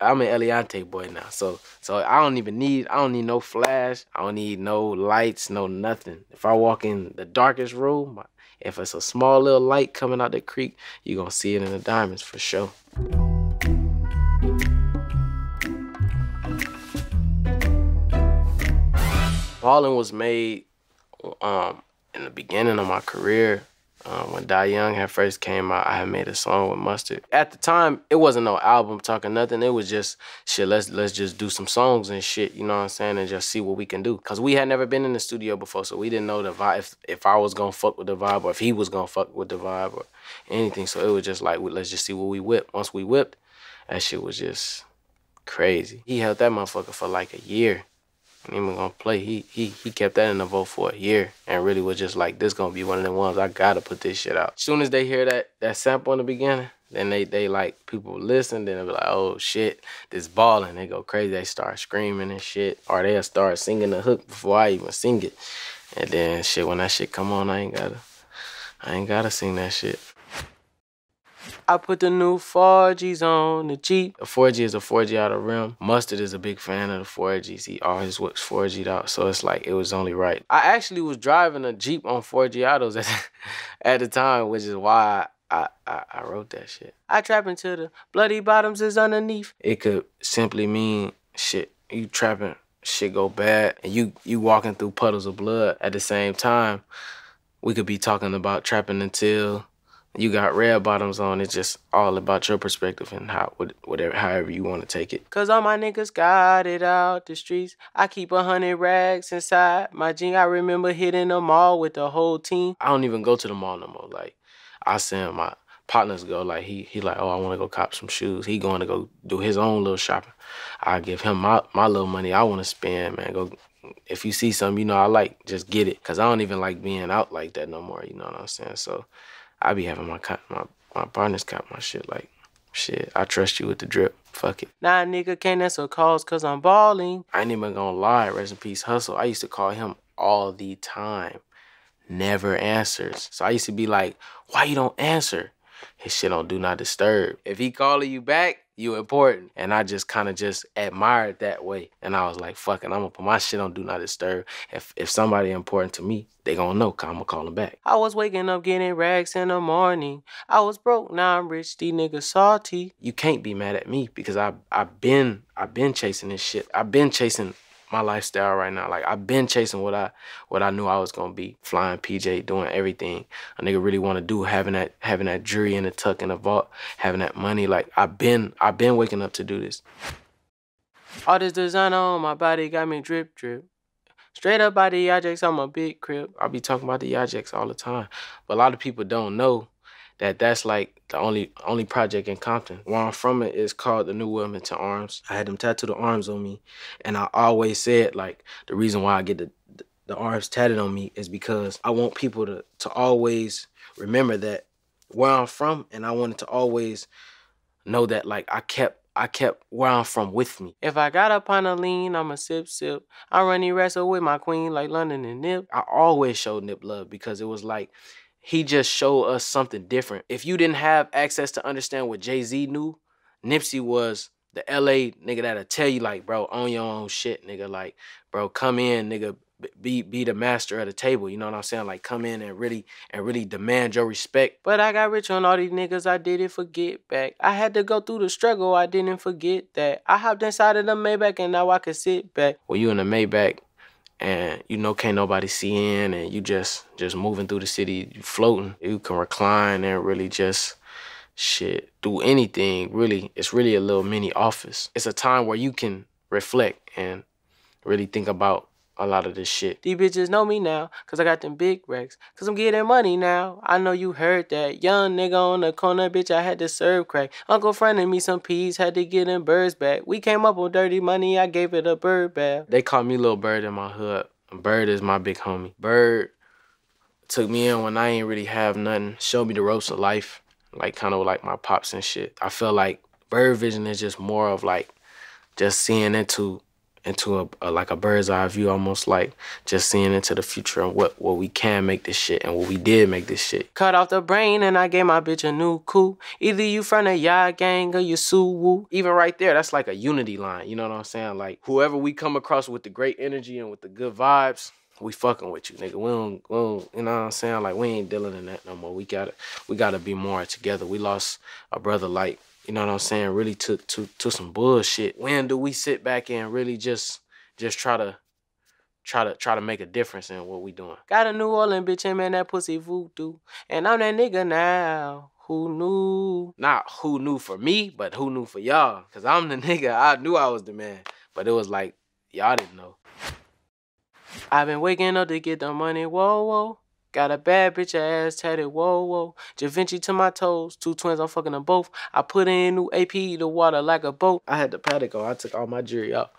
I'm an Eliantte boy now, so so I don't even need I don't need no flash. I don't need no lights, no nothing. If I walk in the darkest room, if it's a small little light coming out the creek, you're gonna see it in the diamonds for sure. Ballin was made um, in the beginning of my career. Um, when Die Young had first came out, I had made a song with Mustard. At the time, it wasn't no album talking nothing. It was just shit. Let's let's just do some songs and shit. You know what I'm saying? And just see what we can do. Cause we had never been in the studio before, so we didn't know the vibe. If if I was gonna fuck with the vibe, or if he was gonna fuck with the vibe, or anything. So it was just like let's just see what we whip. Once we whipped, that shit was just crazy. He held that motherfucker for like a year even gonna play. He he he kept that in the vote for a year and really was just like, this gonna be one of the ones I gotta put this shit out. Soon as they hear that that sample in the beginning, then they they like people listen, then they be like, oh shit, this balling. They go crazy. They start screaming and shit, or they'll start singing the hook before I even sing it. And then shit, when that shit come on, I ain't gotta, I ain't gotta sing that shit. I put the new Forgis on the Jeep. A Forgi is a 4G out of rim. Mustard is a big fan of the Forgis. He always works 4G'd out, so it's like it was only right. I actually was driving a Jeep on Forgiatos at, at the time, which is why I, I, I wrote that shit. I trap into the bloody bottoms is underneath. It could simply mean shit. You trapping, shit go bad, and you you walking through puddles of blood at the same time. We could be talking about trapping until you got red bottoms on. It's just all about your perspective and how whatever however you want to take it. Cause all my niggas got it out the streets. I keep a hundred rags inside my jean. I remember hitting the mall with the whole team. I don't even go to the mall no more. Like I send my partners go. Like he he like, oh, I want to go cop some shoes. He going to go do his own little shopping. I give him my my little money I want to spend, man. Go if you see something you know I like, just get it. Cause I don't even like being out like that no more. You know what I'm saying? So I be having my my my partners cop my shit like shit. I trust you with the drip. Fuck it. Nah, nigga, can't answer calls cause I'm balling. I ain't even gonna lie. Rest in peace, Hussle. I used to call him all the time. Never answers. So I used to be like, why you don't answer? His shit on do not disturb. If he calling you back, you important. And I just kind of just admired that way. And I was like, fuck it, I'm gonna put my shit on do not disturb. If if somebody important to me, they gonna know, cause I'm gonna call them back. I was waking up getting rags in the morning. I was broke, now I'm rich, these niggas salty. You can't be mad at me because I I've been I've been chasing this shit. I've been chasing my lifestyle right now. Like I've been chasing what I what I knew I was gonna be. Flying PJ, doing everything a nigga really wanna do, having that having that jury in the tuck in the vault, having that money. Like I've been I've been waking up to do this. All this designer on my body got me drip drip. Straight up by the Yajax, I'm a big crib. I be talking about the Yajax all the time. But a lot of people don't know that that's like the only only project in Compton. Where I'm from it is called the New Wilmington Arms. I had them tattoo the arms on me, and I always said like the reason why I get the the arms tatted on me is because I want people to to always remember that where I'm from, and I wanted to always know that like I kept I kept where I'm from with me. If I got up on a lean, I'ma sip sip. I run the wrestle with my queen like London and Nip. I always showed Nip love because it was like he just showed us something different. If you didn't have access to understand what Jay Z knew, Nipsey was the LA nigga that'll tell you like, bro, own your own shit, nigga. Like, bro, come in, nigga, be be the master of the table. You know what I'm saying? Like, come in and really and really demand your respect. But I got rich on all these niggas. I didn't forget back. I had to go through the struggle. I didn't forget that. I hopped inside of the Maybach and now I can sit back. Well, you in the Maybach, and you know can't nobody see in and you just just moving through the city floating. You can recline and really just shit do anything really. It's really a little mini office. It's a time where you can reflect and really think about a lot of this shit. These bitches know me now, cause I got them big racks. Cause I'm getting money now. I know you heard that. Young nigga on the corner, bitch, I had to serve crack. Uncle fronted me some peas, had to get them birds back. We came up with dirty money, I gave it a bird bath. They call me Little Bird in my hood. Bird is my big homie. Bird took me in when I ain't really have nothing. Showed me the ropes of life, like kind of like my pops and shit. I feel like Bird Vision is just more of like just seeing into into a, a, like a bird's eye view, almost like just seeing into the future and what what we can make this shit and what we did make this shit. Cut off the brain and I gave my bitch a new coup. Either you from the Ya gang or you Suwu. Even right there, that's like a unity line. You know what I'm saying? Like whoever we come across with the great energy and with the good vibes, we fucking with you, nigga. We don't, we don't, you know what I'm saying? Like we ain't dealing in that no more. We gotta, we gotta be more together. We lost a brother like you know what I'm saying, really took to to some bullshit. When do we sit back and really just just try to try to try to make a difference in what we doing? Got a New Orleans bitch and man that pussy voodoo. And I'm that nigga now. Who knew? Not who knew for me, but who knew for y'all. Cause I'm the nigga. I knew I was the man. But it was like, y'all didn't know. I've been waking up to get the money, whoa, whoa. Got a bad bitch ass tatted, whoa, whoa. Givenchy to my toes, two twins, I'm fucking them both. I put in new AP, the water like a boat. I had the paddock I took all my jewelry out.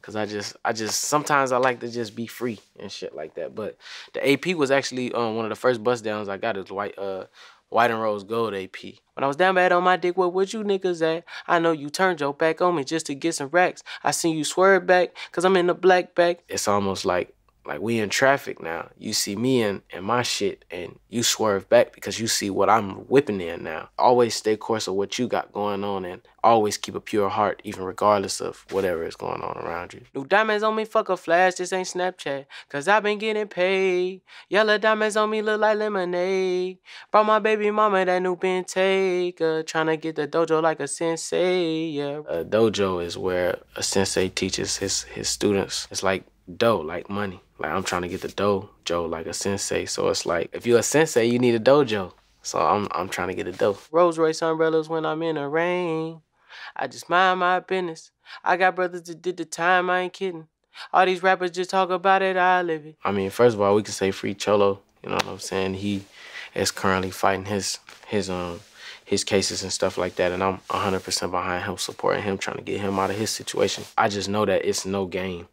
Cause I just, I just, sometimes I like to just be free and shit like that. But the AP was actually um, one of the first bust downs I got is white, uh, white and rose gold AP. When I was down bad on my dick, where would you niggas at? I know you turned your back on me just to get some racks. I seen you swerve back, cause I'm in the black bag. It's almost like like we in traffic now. You see me in, in my shit and you swerve back because you see what I'm whipping in now. Always stay course of what you got going on and always keep a pure heart even regardless of whatever is going on around you. New diamonds on me, fuck a flash, this ain't Snapchat. Cause I been getting paid. Yellow diamonds on me look like lemonade. Brought my baby mama that new Bentayga. Trying to get the dojo like a sensei, yeah. A dojo is where a sensei teaches his, his students. It's like dough, like money. Like I'm trying to get the dough, Joe, like a sensei. So it's like if you're a sensei, you need a dojo. So I'm I'm trying to get a dough. Rolls Royce umbrellas when I'm in the rain. I just mind my business. I got brothers that did the time, I ain't kidding. All these rappers just talk about it, I live it. I mean, first of all, we can say free Cholo. You know what I'm saying? He is currently fighting his his um his cases and stuff like that, and I'm 100% behind him, supporting him, trying to get him out of his situation. I just know that it's no game.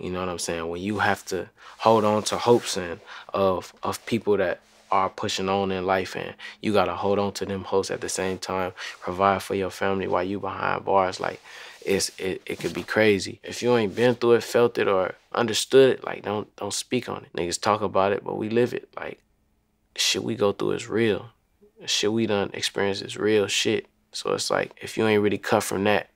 You know what I'm saying? When you have to hold on to hopes and of of people that are pushing on in life and you gotta hold on to them hopes at the same time, provide for your family while you behind bars, like it's it, it could be crazy. If you ain't been through it, felt it or understood it, like don't don't speak on it. Niggas talk about it, but we live it. Like shit we go through is real. Shit we done experience is real shit. So it's like if you ain't really cut from that,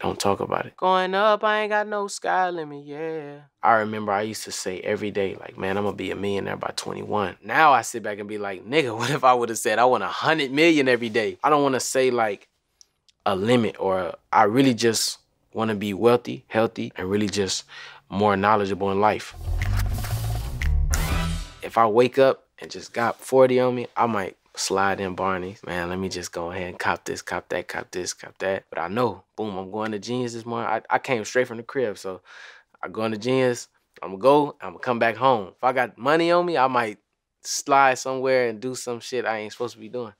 don't talk about it. Going up, I ain't got no sky limit, yeah. I remember I used to say every day, like, man, I'm gonna be a millionaire by 21. Now I sit back and be like, nigga, what if I would have said I want a hundred million every day? I don't wanna say like a limit or I really just wanna be wealthy, healthy, and really just more knowledgeable in life. If I wake up and just got 40 on me, I might slide in Barney's. Man, let me just go ahead and cop this, cop that, cop this, cop that. But I know, boom, I'm going to Genius this morning. I, I came straight from the crib, so I go into Genius. I'm gonna go, I'm gonna come back home. If I got money on me, I might slide somewhere and do some shit I ain't supposed to be doing.